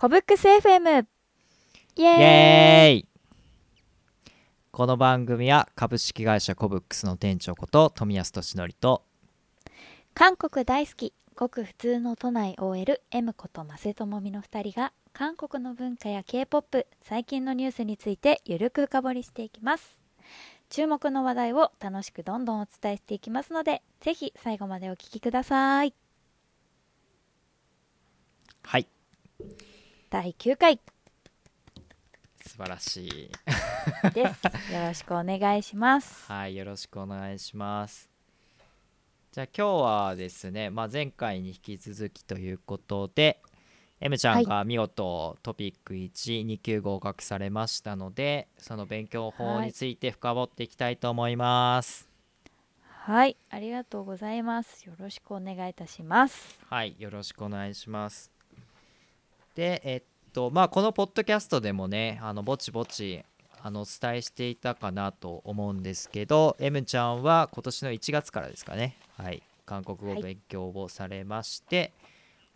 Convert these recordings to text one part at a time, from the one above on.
コブックス FM イエーイイエーイ。この番組は株式会社コブックスの店長こと富安俊則と韓国大好きごく普通の都内 OLM ことマ智美の2人が韓国の文化や K-POP 最近のニュースについてゆるく深掘りしていきます。注目の話題を楽しくどんどんお伝えしていきますのでぜひ最後までお聞きください。はい第9回。素晴らしい。です。よろしくお願いします。はいよろしくお願いします。じゃあ今日はですね、まあ、前回に引き続きということで M ちゃんが見事トピック12級合格されましたのでその勉強法について深掘っていきたいと思います。はい。ありがとうございます。よろしくお願いいたします。はい、よろしくお願いしますでえっとまあこのポッドキャストでもねあのぼちぼちあのお伝えしていたかなと思うんですけど M ちゃんは今年の1月からですかね。はい。韓国語はい勉強をされまして、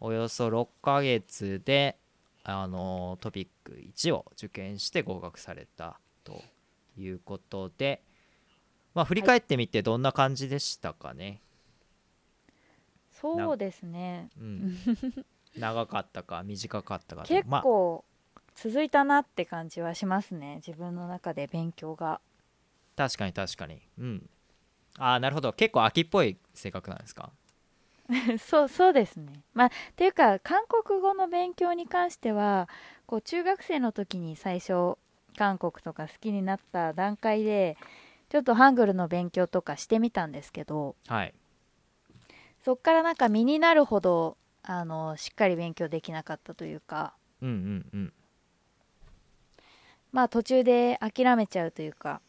およそ6ヶ月であのトピック1を受験して合格されたということでまあ振り返ってみてどんな感じでしたかね、そうですね。うん、長かったか短かったかで。結まあ構続いたなって感じはしますね。自分の中で勉強が。確かに確かに。うん。ああなるほど。結構秋っぽい性格なんですか？そうそうですね。まあっていうか韓国語の勉強に関してはこう中学生の時に最初韓国とか好きになった段階でちょっとハングルの勉強とかしてみたんですけどはい。そっからなんか身になるほどあのしっかり勉強できなかったというか。うんうんうん。まあ途中で諦めちゃうというか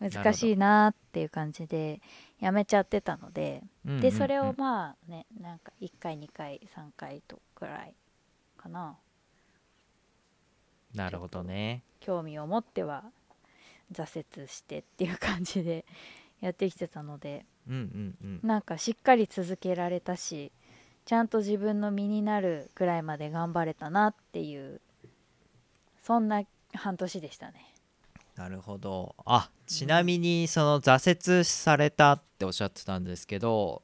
難しいなっていう感じでやめちゃってたので。うんうんうん。でそれをまあねなんか1回2回3回とくらいかな。なるほどね。興味を持っては挫折してっていう感じでやってきてたのでうんうんうんなんかしっかり続けられたしちゃんと自分の身になるくらいまで頑張れたなっていうそんな半年でしたね。なるほど。あちなみにその挫折されたっておっしゃってたんですけど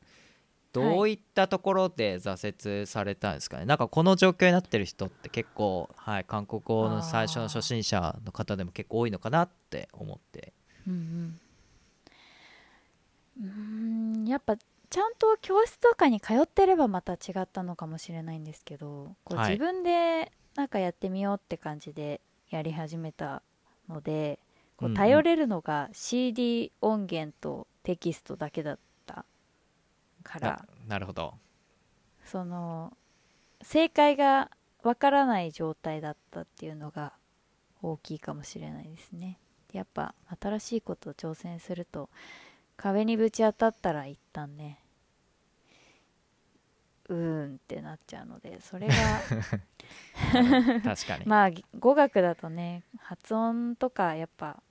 どういったところで挫折されたんですかね、なんかこの状況になってる人って結構、はい、韓国語の最初の初心者の方でも結構多いのかなって思って。うんうん。うーんやっぱちゃんと教室とかに通ってればまた違ったのかもしれないんですけどこうはい。自分でなんかやってみようって感じでやり始めたのでこうんううん。頼れるのが CD 音源とテキストだけだったから。ななるほど。その正解がわからない状態だったっていうのが大きいかもしれないですね。やっぱ新しいことを挑戦すると壁にぶち当たったら一旦ねうーんってなっちゃうのでそれが確かに、まあ語学だとね発音とかやっぱ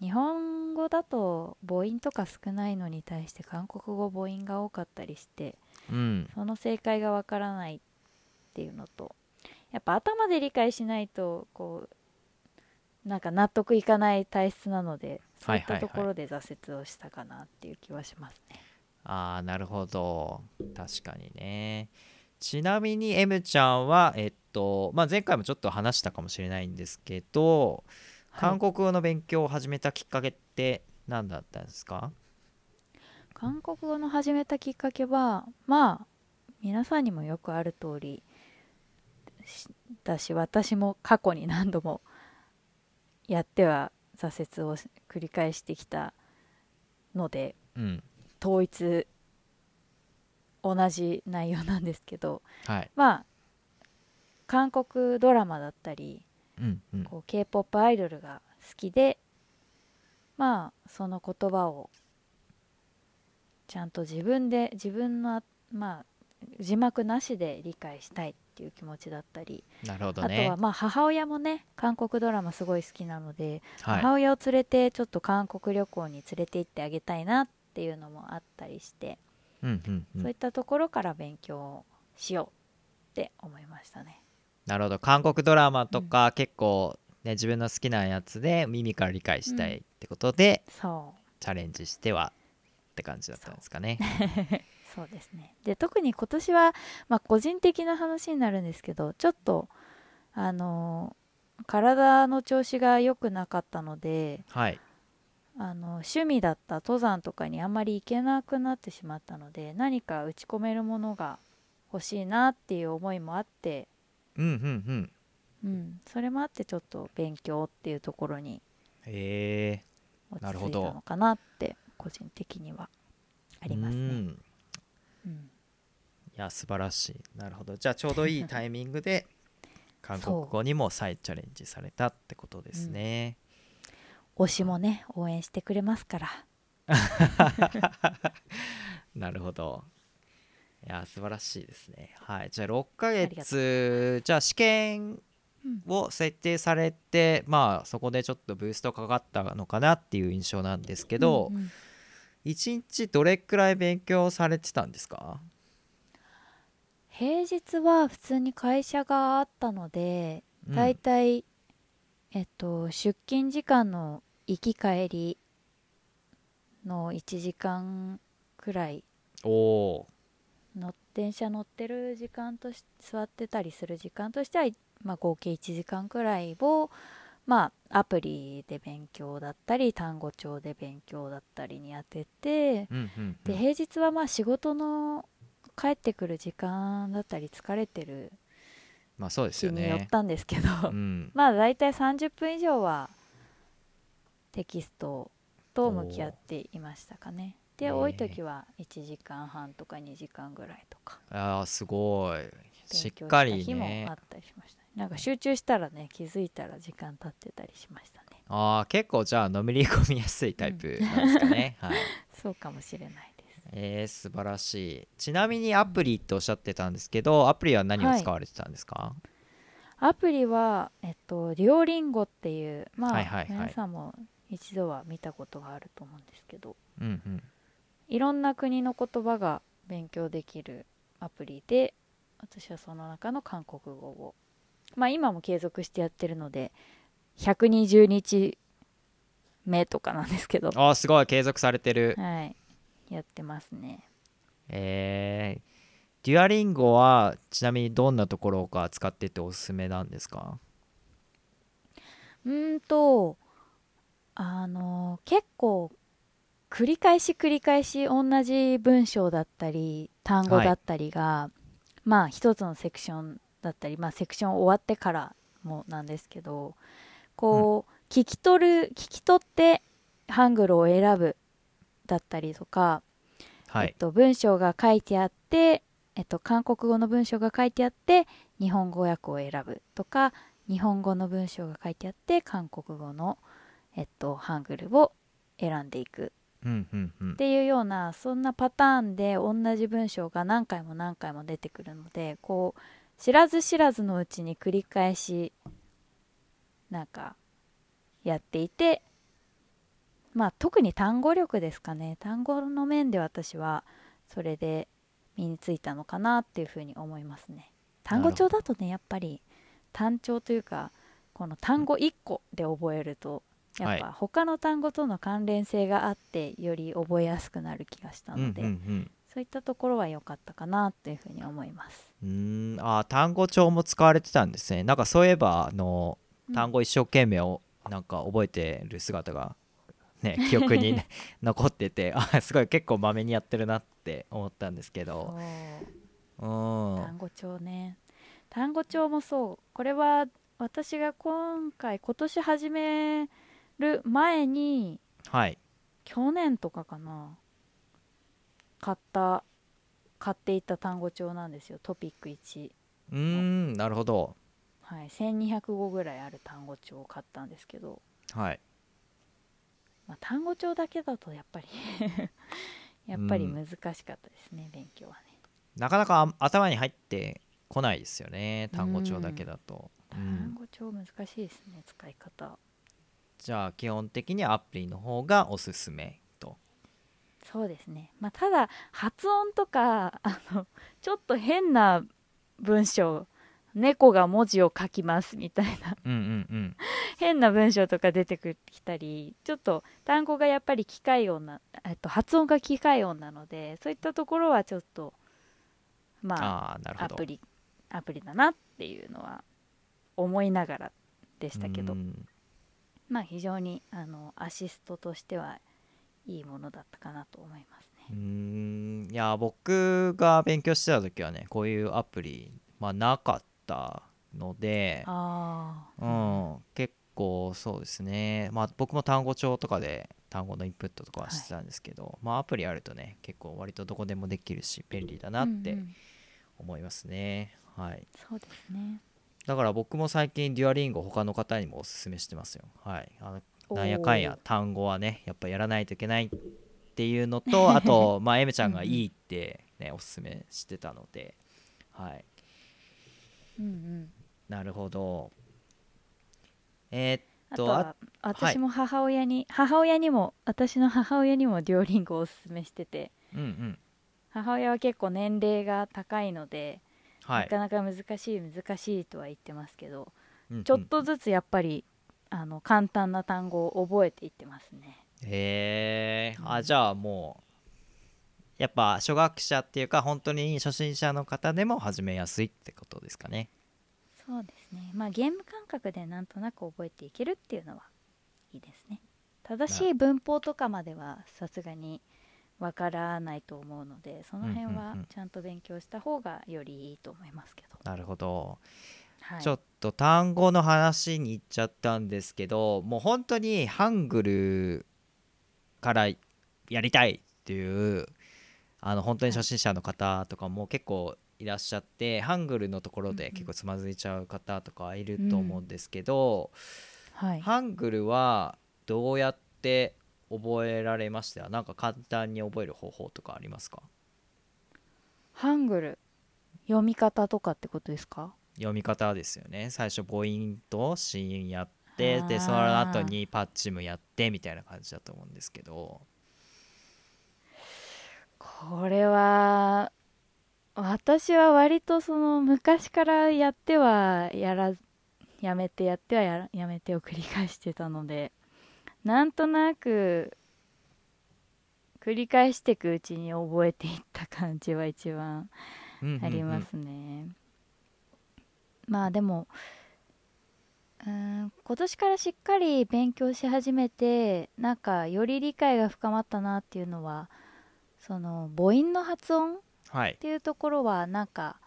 日本語だと母音とか少ないのに対して韓国語母音が多かったりしてうん。その正解がわからないっていうのとやっぱ頭で理解しないとこうなんか納得いかない体質なのでそういったところで挫折をしたかなっていう気はします。ね。ああなるほど。確かにね。ちなみに M ちゃんはえっとまあ前回もちょっと話したかもしれないんですけど韓国語の勉強を始めたきっかけって何だったんですか？韓国語の始めたきっかけはまあ皆さんにもよくある通りしだし私も過去に何度もやっては挫折を繰り返してきたのでうん統一同じ内容なんですけどはい。まあ韓国ドラマだったりうんうん。こう k p o p アイドルが好きでまあその言葉をちゃんと自分で自分のまあ字幕なしで理解したいっていう気持ちだったり、なるほどあとねはまあ母親もね韓国ドラマすごい好きなので、はい。母親を連れてちょっと韓国旅行に連れて行ってあげたいなっていうのもあったりして、うんうんうん。そういったところから勉強しようって思いましたね。なるほど。韓国ドラマとか結構、ね、自分の好きなやつで耳から理解したいってことで、そチャレンジしてはって感じだったんですかね。う そうですね。で特に今年は、まあ、個人的な話になるんですけどちょっとあの体の調子が良くなかったのではいあの趣味だった登山とかにあんまり行けなくなってしまったので何か打ち込めるものが欲しいなっていう思いもあって、うんうんうん。うん、それもあってちょっと勉強っていうところにへえ。落ち着いなるほどたのかなって個人的にはありますね。うんうん。いや素晴らしい。なるほど。じゃあちょうどいいタイミングで 韓国語にも再チャレンジされたってことですね、推しもね応援してくれますから。なるほど。いや素晴らしいですね。はい。じゃあ6ヶ月じゃあ試験を設定されてまあそこでちょっとブーストかかったのかなっていう印象なんですけど、うんうん一日どれくらい勉強されてたんですか？平日は普通に会社があったのでうん。だいたいえっと出勤時間の行き帰りの1時間くらい。おおの電車乗ってる時間とし座ってたりする時間としては、まあ、合計1時間くらいを、まあ、アプリで勉強だったり単語帳で勉強だったりに当ててうんうんうん。で平日はまあ仕事の帰ってくる時間だったり疲れてるまあそうです日よねによったんですけど、うんまあ大体30分以上はテキストと向き合っていましたかね。で多い時は1時間半とか2時間ぐらいとか。あーすごい。しっかり日もねあったりしましたね。なんか集中したらね気づいたら時間経ってたりしましたね。あー結構じゃあのめり込みやすいタイプなんですかね、はい。そうかもしれないです。えー、素晴らしい。ちなみにアプリっておっしゃってたんですけどアプリは何を使われてたんですか、アプリはえっとデュオリンゴっていうまあ、はいはいはい。皆さんも一度は見たことがあると思うんですけど。うんうん。いろんな国の言葉が勉強できるアプリで私はその中の韓国語を。まあ今も継続してやってるので120日目とかなんですけど。あーすごい継続されてる。はい。やってますね。えー、デュアリンゴはちなみにどんなところが使ってておすすめなんですか？うーんとあの結構繰り返し繰り返し同じ文章だったり単語だったりが、まあ一つのセクションだったり、まあ、セクション終わってからもなんですけどこう、聞き取る聞き取ってハングルを選ぶだったりとか、はい。えっと、文章が書いてあって、えっと、韓国語の文章が書いてあって日本語訳を選ぶとか日本語の文章が書いてあって韓国語の、えっと、ハングルを選んでいく。っていうようなそんなパターンで同じ文章が何回も何回も出てくるのでこう知らず知らずのうちに繰り返しなんかやっていてまあ特に単語力ですかね。単語の面で私はそれで身についたのかなっていうふうに思いますね。単語帳だとねやっぱり単調というかこの単語1個で覚えるとやっぱはい。他の単語との関連性があってより覚えやすくなる気がしたうんので、うんうんそういったところは良かったかなというふうに思います。うーん。あー単語帳も使われてたんですね。なんかそういえばあのうん。単語一生懸命をなんか覚えてる姿がね 記憶にね残っててあすごい結構まめにやってるなって思ったんですけど。そう。うん。単語帳ね。単語帳もそう。これは私が今回今年始める前にはい。去年とかかな買った買っていた単語帳なんですよ。トピック1うーんなるほど。はい。1200語ぐらいある単語帳を買ったんですけど、はい。まあ、単語帳だけだとやっぱり やっぱり難しかったですね、勉強はね。なかなかあ頭に入ってこないですよね単語帳だけだと、うん。単語帳難しいですね使い方じゃあ基本的にアプリの方がおすすめと。そうですね、まあ、ただ発音とか あのちょっと変な文章猫が文字を書きますみたいな。うんうんうん。変な文章とか出てきたりちょっと単語がやっぱり機械音な、えっと、発音が機械音なのでそういったところはちょっとまあアプリアプリだなっていうのは思いながらでしたけど。うんまあ非常にあのアシストとしてはいいものだったかなと思いますね。ん。いや僕が勉強してた時はねこういうアプリ、まあ、なかったので、ああ、うん、結構そうですね、まあ、僕も単語帳とかで単語のインプットとかはしてたんですけど、まあ、アプリあるとね結構割とどこでもできるし便利だなってうんうん。思いますね、はい。そうですね。だから僕も最近デュアリンゴ他の方にもおすすめしてますよ。はい。あのなんやかんや単語はねやっぱやらないといけないっていうのと あとまあ M ちゃんがいいってねおすすめしてたので。はい。うんうん、なるほど。えーっとあ私も母親に、母親にも私の母親にもデュオリンゴをおすすめしてて。うんうん。母親は結構年齢が高いので、はないかなか難しい難しいとは言ってますけど、うんうん。ちょっとずつやっぱりあの簡単な単語を覚えていってますね。へえうん。あじゃあもうやっぱ初学者っていうか本当に初心者の方でも始めやすいってことですかね。そうですね。まあゲーム感覚でなんとなく覚えていけるっていうのはいいですね。正しい文法とかまではさすがにわからないと思うのでその辺うんうんはうん。ちゃんと勉強した方がよりいいと思いますけど、なるほど。はい、ちょっと単語の話に行っちゃったんですけどもう本当にハングルからやりたいっていうあの本当に初心者の方とかも結構いらっしゃってハングルのところうんうん。で結構つまずいちゃう方とかいると思うんですけど、はい、ハングルはどうやって覚えられました？なんか簡単に覚える方法とかありますか？ハングル。読み方とかってことですか？読み方ですよね。最初母音と子音やってでその後にパッチムやってみたいな感じだと思うんですけど。これは私は割とその昔からやってはやらずやめてやってはやらやめてを繰り返してたのでなんとなく繰り返していくうちに覚えていった感じは一番ありますね。まあでもうーん今年からしっかり勉強し始めてなんかより理解が深まったなっていうのはその母音の発音っはい。ていうところはなんか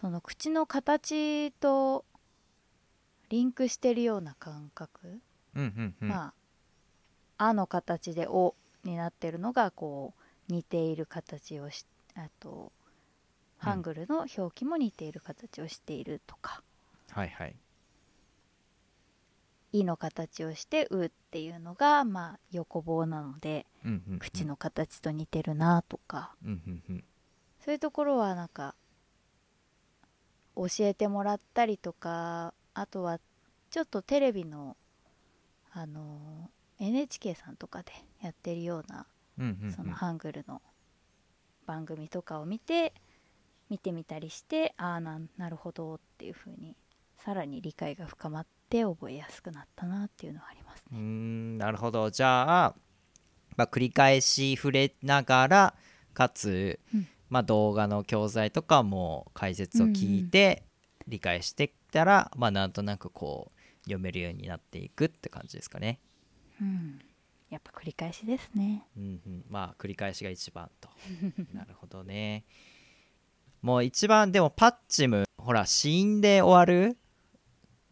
その口の形とリンクしてるような感覚、うんうんうん。まあ「あ」の形で「お」になってるのがこう似ている形をしあとハングルの表記も似ている形をしているとか。はいはい「い」の形をして「う」っていうのがまあ横棒なのでうんうんうん。口の形と似てるなとか。うんうんうん。そういうところはなんか教えてもらったりとかあとはちょっとテレビのあの NHK さんとかでやってるようなうんうんうんそのハングルの番組とかを見て見てみたりしてああななるほどっていう風にさらに理解が深まって覚えやすくなったなっていうのはありますね。んなるほどじゃあ、まあ、繰り返し触れながらかつ、うんまあ、動画の教材とかも解説を聞いて理解してきたら、まあ、なんとなくこう読めるようになっていくって感じですかね。うん、やっぱ繰り返しですね。うんうん、まあ繰り返しが一番と。なるほどね。もう一番でもパッチムほら死因で終わる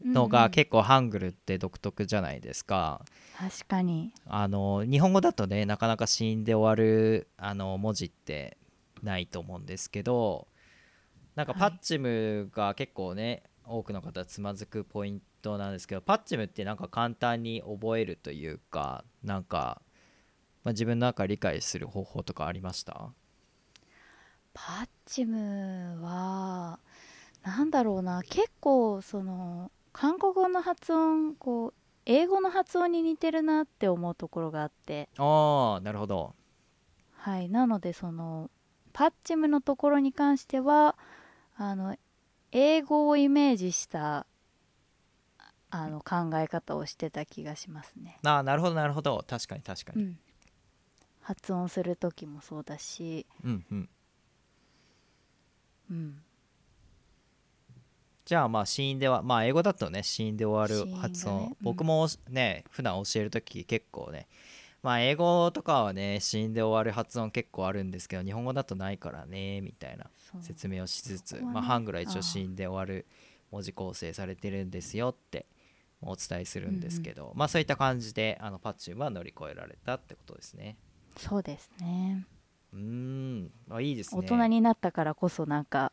のがうんうん。結構ハングルって独特じゃないですか、確かに。あの日本語だとねなかなか死因で終わるあの文字ってないと思うんですけどなんかはい。パッチムが結構ね、多くの方つまずくポイントなんですけどパッチムってなんか簡単に覚えるというかなんか、まあ、自分の中理解する方法とかありました？パッチムはなんだろうな結構その韓国語の発音こう英語の発音に似てるなって思うところがあって。ああなるほど。はいなのでそのパッチムのところに関してはあの英語をイメージしたあの考え方をしてた気がしますね、ああなるほどなるほど。確かに確かに。うん、発音する時もそうだし、うんうん。うん、じゃあまあ死因ではまあ英語だとね死因で終わる子音。がね発音、うん。僕もね普段教える時結構ねまあ英語とかはね死因で終わる発音結構あるんですけど日本語だとないからねみたいな説明をしつつ、ねまあ、ハングルは一応死因で終わる文字構成されてるんですよってお伝えするんですけど、まあそういった感じであのパッチュンは乗り越えられたってことですね。そうですね。うーん。あいいですね。大人になったからこそなんか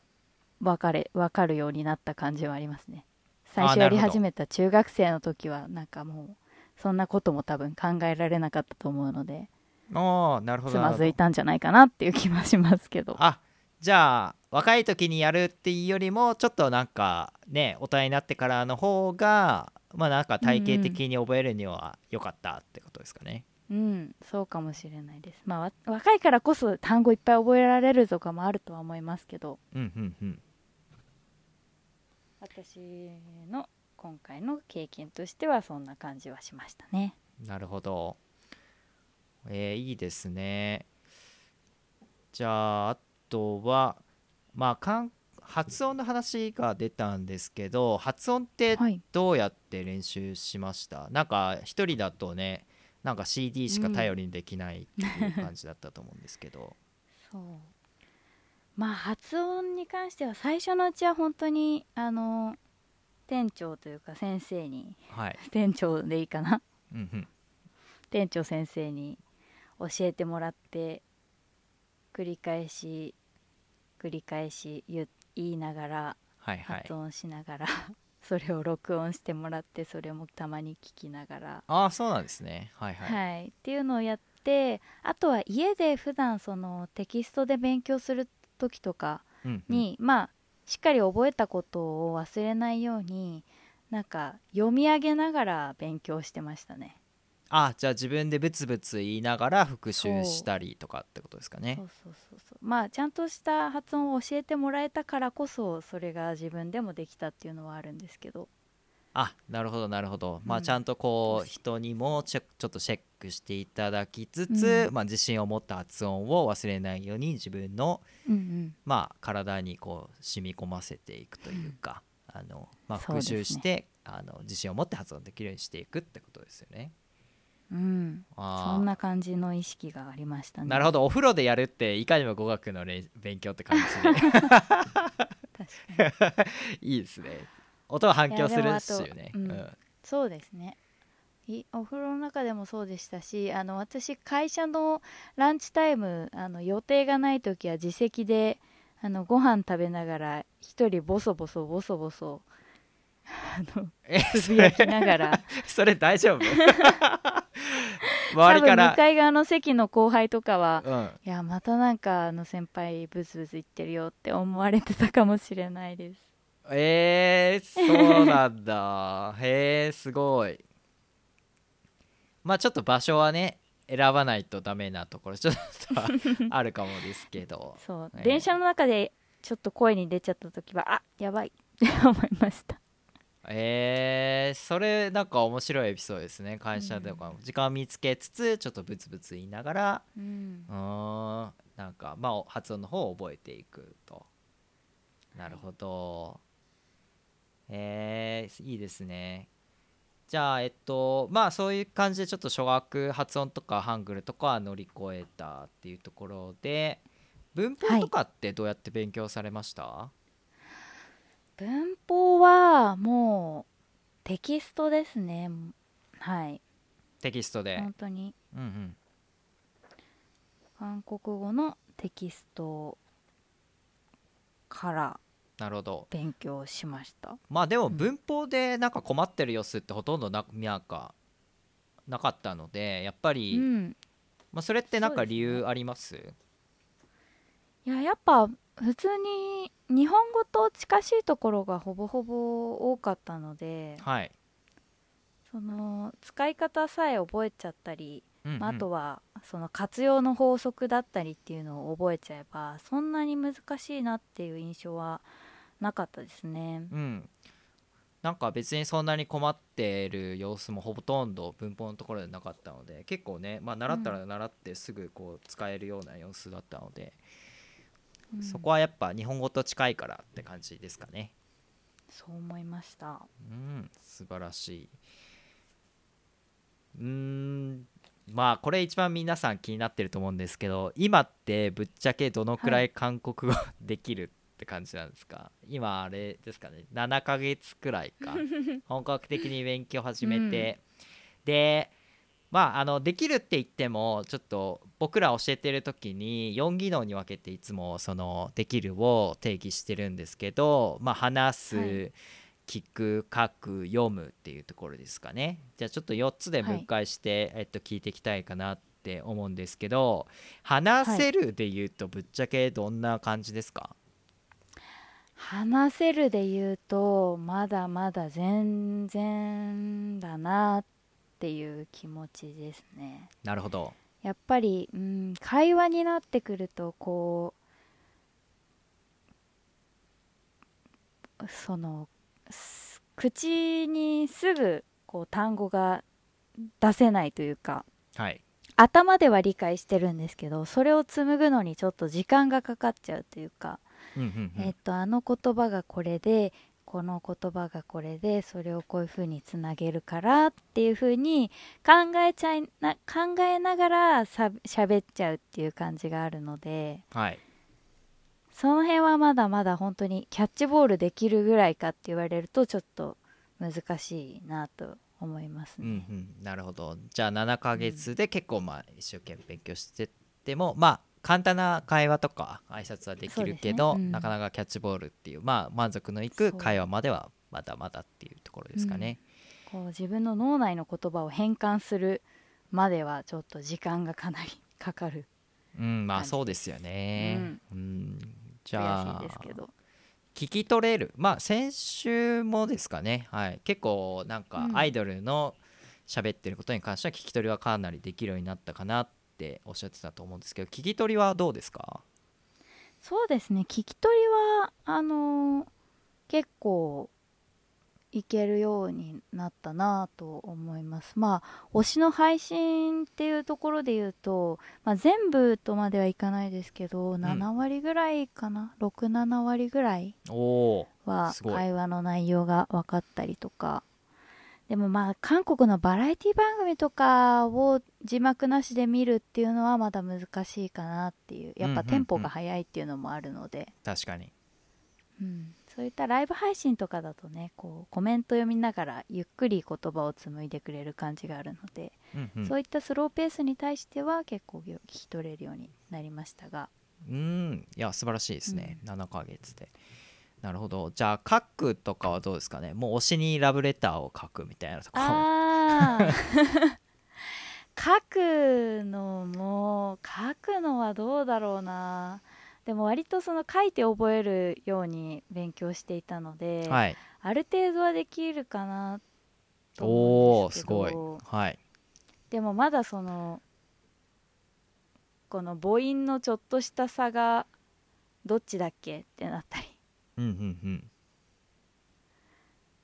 分かれ分かるようになった感じはありますね。最初やり始めた中学生の時はなんかもうそんなことも多分考えられなかったと思うのでああなるほつどなるほど。まずいたんじゃないかなっていう気はしますけど。あじゃあ若い時にやるっていうよりもちょっとなんかね大人になってからの方がまあなんか体系的に覚えるには良かったってことですかね、うんそうかもしれないです。まあわ若いからこそ単語いっぱい覚えられるとかもあるとは思いますけど。うん、うんうん。私の今回の経験としてはそんな感じはしましたね。なるほど。えーいいですね。じゃああとはまあかん発音の話が出たんですけど発音ってはい。どうやって練習しました、なんか一人だとねなんか CD しか頼りにできないっていう感じだったと思うんですけど、そう。まあ発音に関しては最初のうちは本当にあの店長というか先生にはい、店長でいいかな？うんうん、店長先生に教えてもらって繰り返し繰り返し言言いながらはいはい。発音しながら、それを録音してもらってそれもたまに聞きながら、ああそうなんですね。はいはい、はい、っていうのをやってあとは家で普段そのテキストで勉強する時とかうんうん。に、まあしっかり覚えたことを忘れないようになんか読み上げながら勉強してましたね。あじゃあ自分でブツブツ言いながら復習したりとかってことですかね。そうそうそうそう。まあちゃんとした発音を教えてもらえたからこそそれが自分でもできたっていうのはあるんですけどあなるほどなるほど、まうん。あちゃんとこう人にもちょっとチェックしていただきつつ、うん。まあ、自信を持った発音を忘れないように自分の、うんうん。まあ、体にこう染み込ませていくというか、あのまあ、復習して、あの自信を持って発音できるようにしていくってことですよね。うん。あそんな感じの意識がありましたね。なるほど。お風呂でやるっていかにも語学のれ勉強って感じ 確かに。で いいですね音は反響するいやしでもあとね、うん。そうですね。いお風呂の中でもそうでしたしあの私会社のランチタイムあの予定がない時は自席であのご飯食べながら一人ボソボソボソボソあのえつぶやきながら。それ大丈夫？周りから、かい側の席の後輩とかはうん、いやまたなんかあの先輩ブツブツ言ってるよって思われてたかもしれないですえー、そうなんだ。へえすごい。まあちょっと場所はね選ばないとダメなところちょっとあるかもですけど。そう、ね電車の中でちょっと声に出ちゃった時はあやばい。って思いました。えー、それなんか面白いエピソードですね。会社とかも。時間を見つけつつちょっとブツブツ言いながらうん。なんかまあ発音の方を覚えていくと。なるほどえー、いいですね。じゃあえっとまあそういう感じでちょっと初学発音とかハングルとかは乗り越えたっていうところで文法とかってどうやって勉強されました、文法はもうテキストですね。はい。テキストで、本当に。うんうん。韓国語のテキストからなるほど。勉強しました？まあでもうん。文法でなんか困ってる様子ってほとんどななんかなかったのでやっぱり、うん。まあ、それってなんか理由あります？いややっぱ普通に日本語と近しいところがほぼほぼ多かったのではい、その使い方さえ覚えちゃったり、うんうん。まああとはその活用の法則だったりっていうのを覚えちゃえばそんなに難しいなっていう印象はなかったですね。うん。なんか別にそんなに困ってる様子もほとんど文法のところでなかったので結構ね、まあ、習ったら習ってすぐこう使えるような様子だったので、うん。そこはやっぱ日本語と近いからって感じですかね。そう思いました。うん。素晴らしい。うーん。まあこれ一番皆さん気になってると思うんですけど今ってぶっちゃけどのくらい。韓国語 できるって感じなんですか、今あれですかね？7ヶ月くらいか。本格的に勉強始めて、でまああのできるって言ってもちょっと僕ら教えてる時に4技能に分けていつもそのできるを定義してるんですけどまあ話す、はい。聞く書く読むっていうところですかね。じゃあちょっと4つで分解して、えっと、聞いていきたいかなって思うんですけど話せるで言うとぶっちゃけどんな感じですか、話せるで言うとまだまだ全然だなっていう気持ちですね。なるほど。やっぱり、うん、会話になってくるとこうそのす口にすぐこう単語が出せないというかはい。頭では理解してるんですけどそれを紡ぐのにちょっと時間がかかっちゃうというか、うんうんうん。えっとあの言葉がこれでこの言葉がこれでそれをこういうふうにつなげるからっていうふうに考えちゃいな考えながらさ喋っちゃうっていう感じがあるのではい。その辺はまだまだ本当にキャッチボールできるぐらいかって言われるとちょっと難しいなと思いますうんね。うん。なるほど。じゃあ7ヶ月で結構まあ一生懸命勉強してっても、まあ簡単な会話とか挨拶はできるけど、ね。うん。なかなかキャッチボールっていうまあ満足のいく会話まではまだまだっていうところですかね。こう自分の脳内の言葉を変換するまではちょっと時間がかなりかかるうん、まあそうですよね。うん、じゃ悔あ聞き取れる。まあ先週もですかね、はい、結構なんかうん。アイドルの喋ってることに関しては聞き取りはかなりできるようになったかなっておっしゃってたと思うんですけど聞き取りはどうですか？そうですね。聞き取りはあのー結構いけるようになったなと思います。まあ推しの配信っていうところで言うと、まあ、全部とまではいかないですけど、7割ぐらいかな？67割ぐらい。は会話の内容が分かったりとかでもまあ韓国のバラエティ番組とかを字幕なしで見るっていうのはまだ難しいかなっていうやっうんうんうん。ぱテンポが速いっていうのもあるので、確かに。うん。そういったライブ配信とかだとねこうコメント読みながらゆっくり言葉を紡いでくれる感じがあるので、うんうん。そういったスローペースに対しては結構聞き取れるようになりましたが。うん。いや素晴らしいですね、7ヶ月でなるほど。じゃあ書くとかはどうですかね？もう推しにラブレターを書くみたいなところ。あー。書くのも書くのはどうだろうな。でも割とその書いて覚えるように勉強していたので、はい。ある程度はできるかなとお思うんですけおすごい。どはい。でもまだそのこの母音のちょっとした差がどっちだっけってなったりっうんうんうん。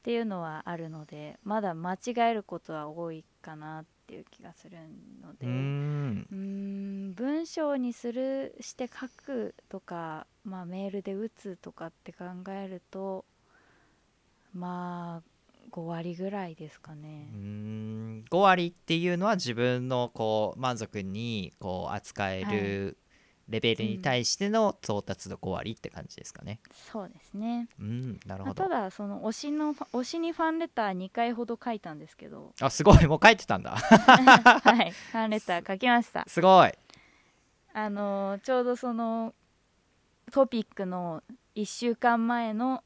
ていうのはあるのでまだ間違えることは多いかなっていう気がするので。うーん。うーん文章にするして書くとか、まあ、メールで打つとかって考えるとまあ5割ぐらいですかね。うー。ん。5割っていうのは自分のこう満足にこう扱えるレベルに対しての到達度5割って感じですかね。そうですね。うんなるまあほど。ただその推しの推しにファンレター2回ほど書いたんですけど。あすごいもう書いてたんだ。はいファンレター書きました。すごい。あのーちょうどそのトピックの1週間前の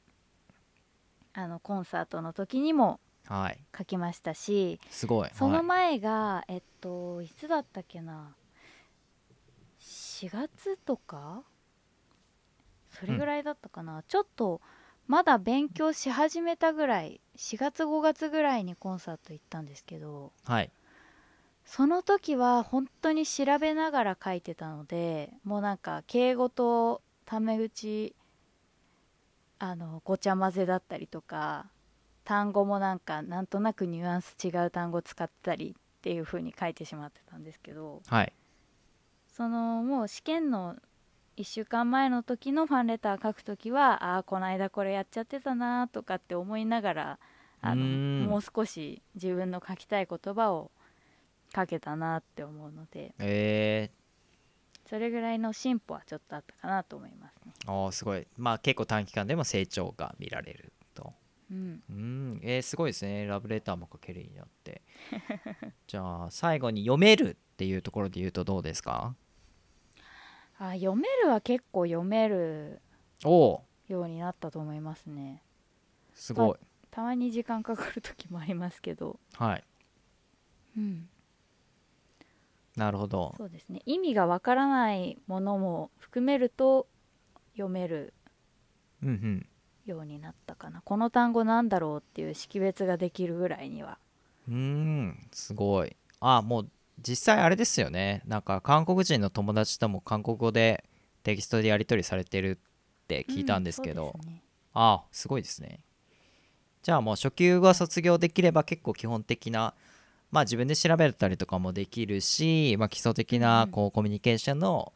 あのコンサートの時にもはい。書きましたし。すごいそのはい前が、えっといつだったっけな4月とか？それぐらいだったかな、ちょっとまだ勉強し始めたぐらい4月5月ぐらいにコンサート行ったんですけどはい。その時は本当に調べながら書いてたのでもうなんか敬語とタメ口あのごちゃ混ぜだったりとか単語もなんかなんとなくニュアンス違う単語使ったりっていう風に書いてしまってたんですけどはいそのもう試験の1週間前の時のファンレター書く時はああこの間これやっちゃってたなとかって思いながらあのもう少し自分の書きたい言葉を書けたなって思うのでえそれぐらいの進歩はちょっとあったかなと思いますね。ー、おーすごい。まあ結構短期間でも成長が見られると。うん、うんえー、すごいですね。ラブレターも書けるようになって。じゃあ最後に読めるっていうところで言うとどうですか？あ読めるは結構読めるようになったと思いますね。すごい。たまに時間かかる時もありますけど、はい。うん、なるほど。そうですね。意味がわからないものも含めると読める。うんうんようになったかな。この単語なんだろうっていう識別ができるぐらいには。うーんすごい。あもう実際あれですよね。なんか韓国人の友達とも韓国語でテキストでやり取りされてるって聞いたんですけど、うんね。あすごいですね。じゃあもう初級が卒業できれば結構基本的なまあ自分で調べたりとかもできるし、まあ、基礎的なうん。こうコミュニケーションの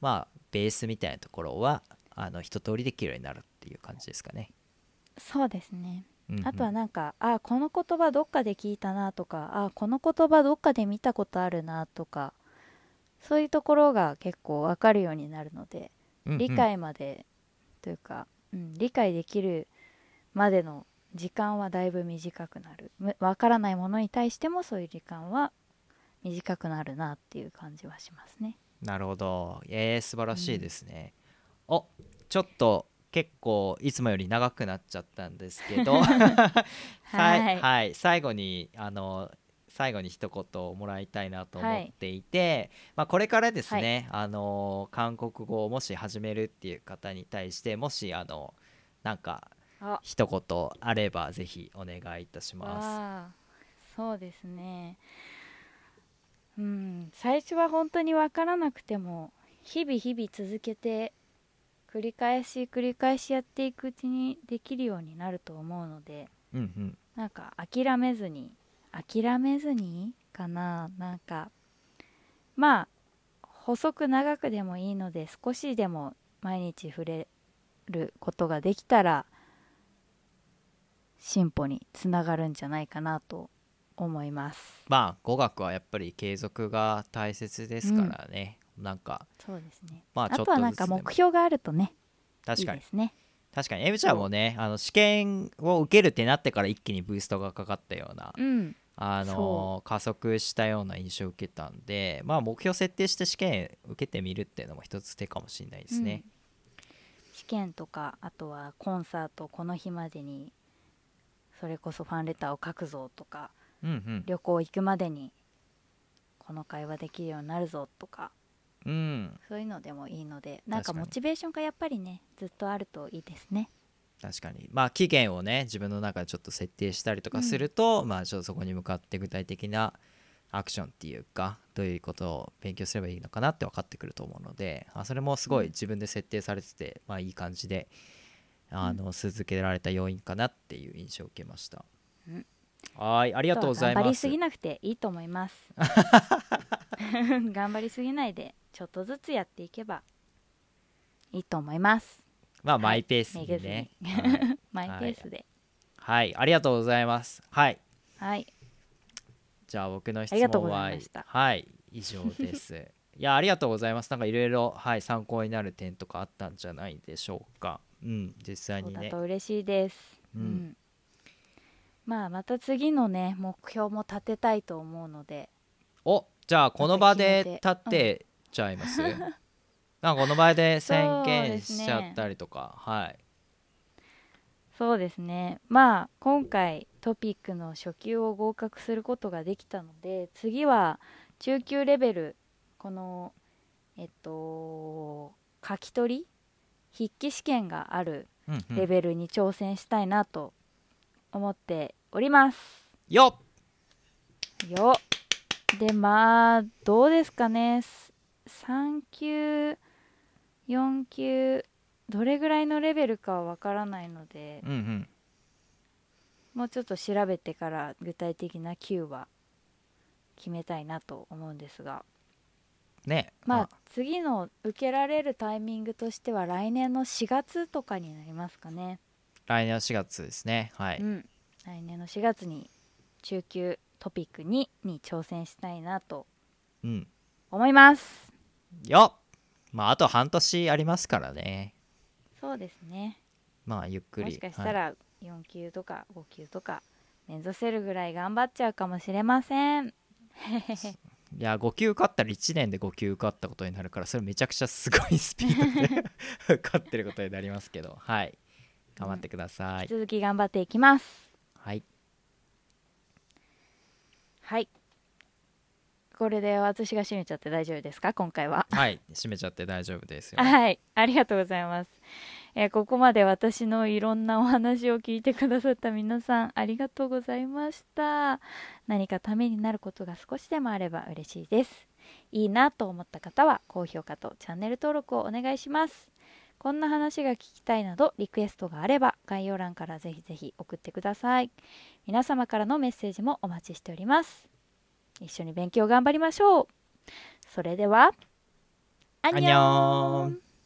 まあベースみたいなところはあの一通りできるようになるっていう感じですかね。そうですね。うんうん。あとはなんか、あこの言葉どっかで聞いたなとかあこの言葉どっかで見たことあるなとかそういうところが結構わかるようになるので、うんうん。理解までというか、うん、理解できるまでの時間はだいぶ短くなる。むわからないものに対してもそういう時間は短くなるなっていう感じはしますね。なるほど。えー、素晴らしいですね、おちょっと結構いつもより長くなっちゃったんですけど。ははい。はい、最後にあの最後に一言もらいたいなと思っていて、まあ、これからですね、あの韓国語をもし始めるっていう方に対してもしあのなんかあ。一言あればぜひお願いいたします。そうですね。うん。最初は本当に分からなくても日々日々続けて繰り返し繰り返しやっていくうちにできるようになると思うのでうんうん。なんか諦めずに諦めずにかななんかまあ細く長くでもいいので少しでも毎日触れることができたら進歩につながるんじゃないかなと思います。まあ語学はやっぱり継続が大切ですからね、なんかそうですね。まああとはなんかちょっとずつでも。目標があるとね確かに。ですね。確かに。M ちゃんもねあの試験を受けるってなってから一気にブーストがかかったようなうん。あのそ加速したような印象を受けたんでまあ目標設定して試験受けてみるっていうのも一つ手かもしれないですね、うん。試験とかあとはコンサートこの日までにそれこそファンレターを書くぞとかうん、うん。旅行行くまでにこの会話できるようになるぞとかうん。そういうのでもいいのでなんかモチベーションがやっぱりねずっとあるといいですね。確かに。まあ期限をね自分の中でちょっと設定したりとかすると、まあちょっとそこに向かって具体的なアクションっていうかどういうことを勉強すればいいのかなって分かってくると思うのであそれもすごい自分で設定されてて、まあいい感じであの続けられた要因かなっていう印象を受けました、うん。はいありがとうございます。頑張りすぎなくていいと思います。頑張りすぎないでちょっとずつやっていけばいいと思います。まあはい。マイペースにね。に。はい。マイペースで。はい、ありがとうございます。はい。はい。じゃあ僕の質問ははい。以上です。いやありがとうございます。なんかいろいろはい参考になる点とかあったんじゃないでしょうか。うん。実際にね。と嬉しいです、ううん。んまあまた次のね目標も立てたいと思うので。おじゃあこの場で立ってちゃいます、なんかこの場で宣言しちゃったりとか、はい。そうですね。まあ今回トピックの初級を合格することができたので次は中級レベルこのえっと書き取り筆記試験があるレベルに挑戦したいなと思っております、よっ。よでまあどうですかね3級4級どれぐらいのレベルかはわからないのでうんうん。もうちょっと調べてから具体的な級は決めたいなと思うんですが。ね。まあ次の受けられるタイミングとしては来年の4月とかになりますかね、来年の4月ですね。はい、うん、来年の4月に中級トピック2に挑戦したいなとうん。思いますよ。っまああと半年ありますからね。そうですね。まあゆっくり。もしかしたはい。ら4級とか5級とか目指せるぐらい頑張っちゃうかもしれません。いや5級受かったら1年で5級受かったことになるからそれめちゃくちゃすごいスピードで 受かってることになりますけど。はい。頑張ってください、続き頑張っていきます。はい。はいこれで私が締めちゃって大丈夫ですか？今回は。はい。閉めちゃって大丈夫ですよ。はい。ありがとうございます、えーここまで私のいろんなお話を聞いてくださった皆さんありがとうございました。何かためになることが少しでもあれば嬉しいです。いいなと思った方は高評価とチャンネル登録をお願いします。こんな話が聞きたいなどリクエストがあれば概要欄からぜひぜひ送ってください。皆様からのメッセージもお待ちしております一緒に勉強頑張りましょう。それではアニョン。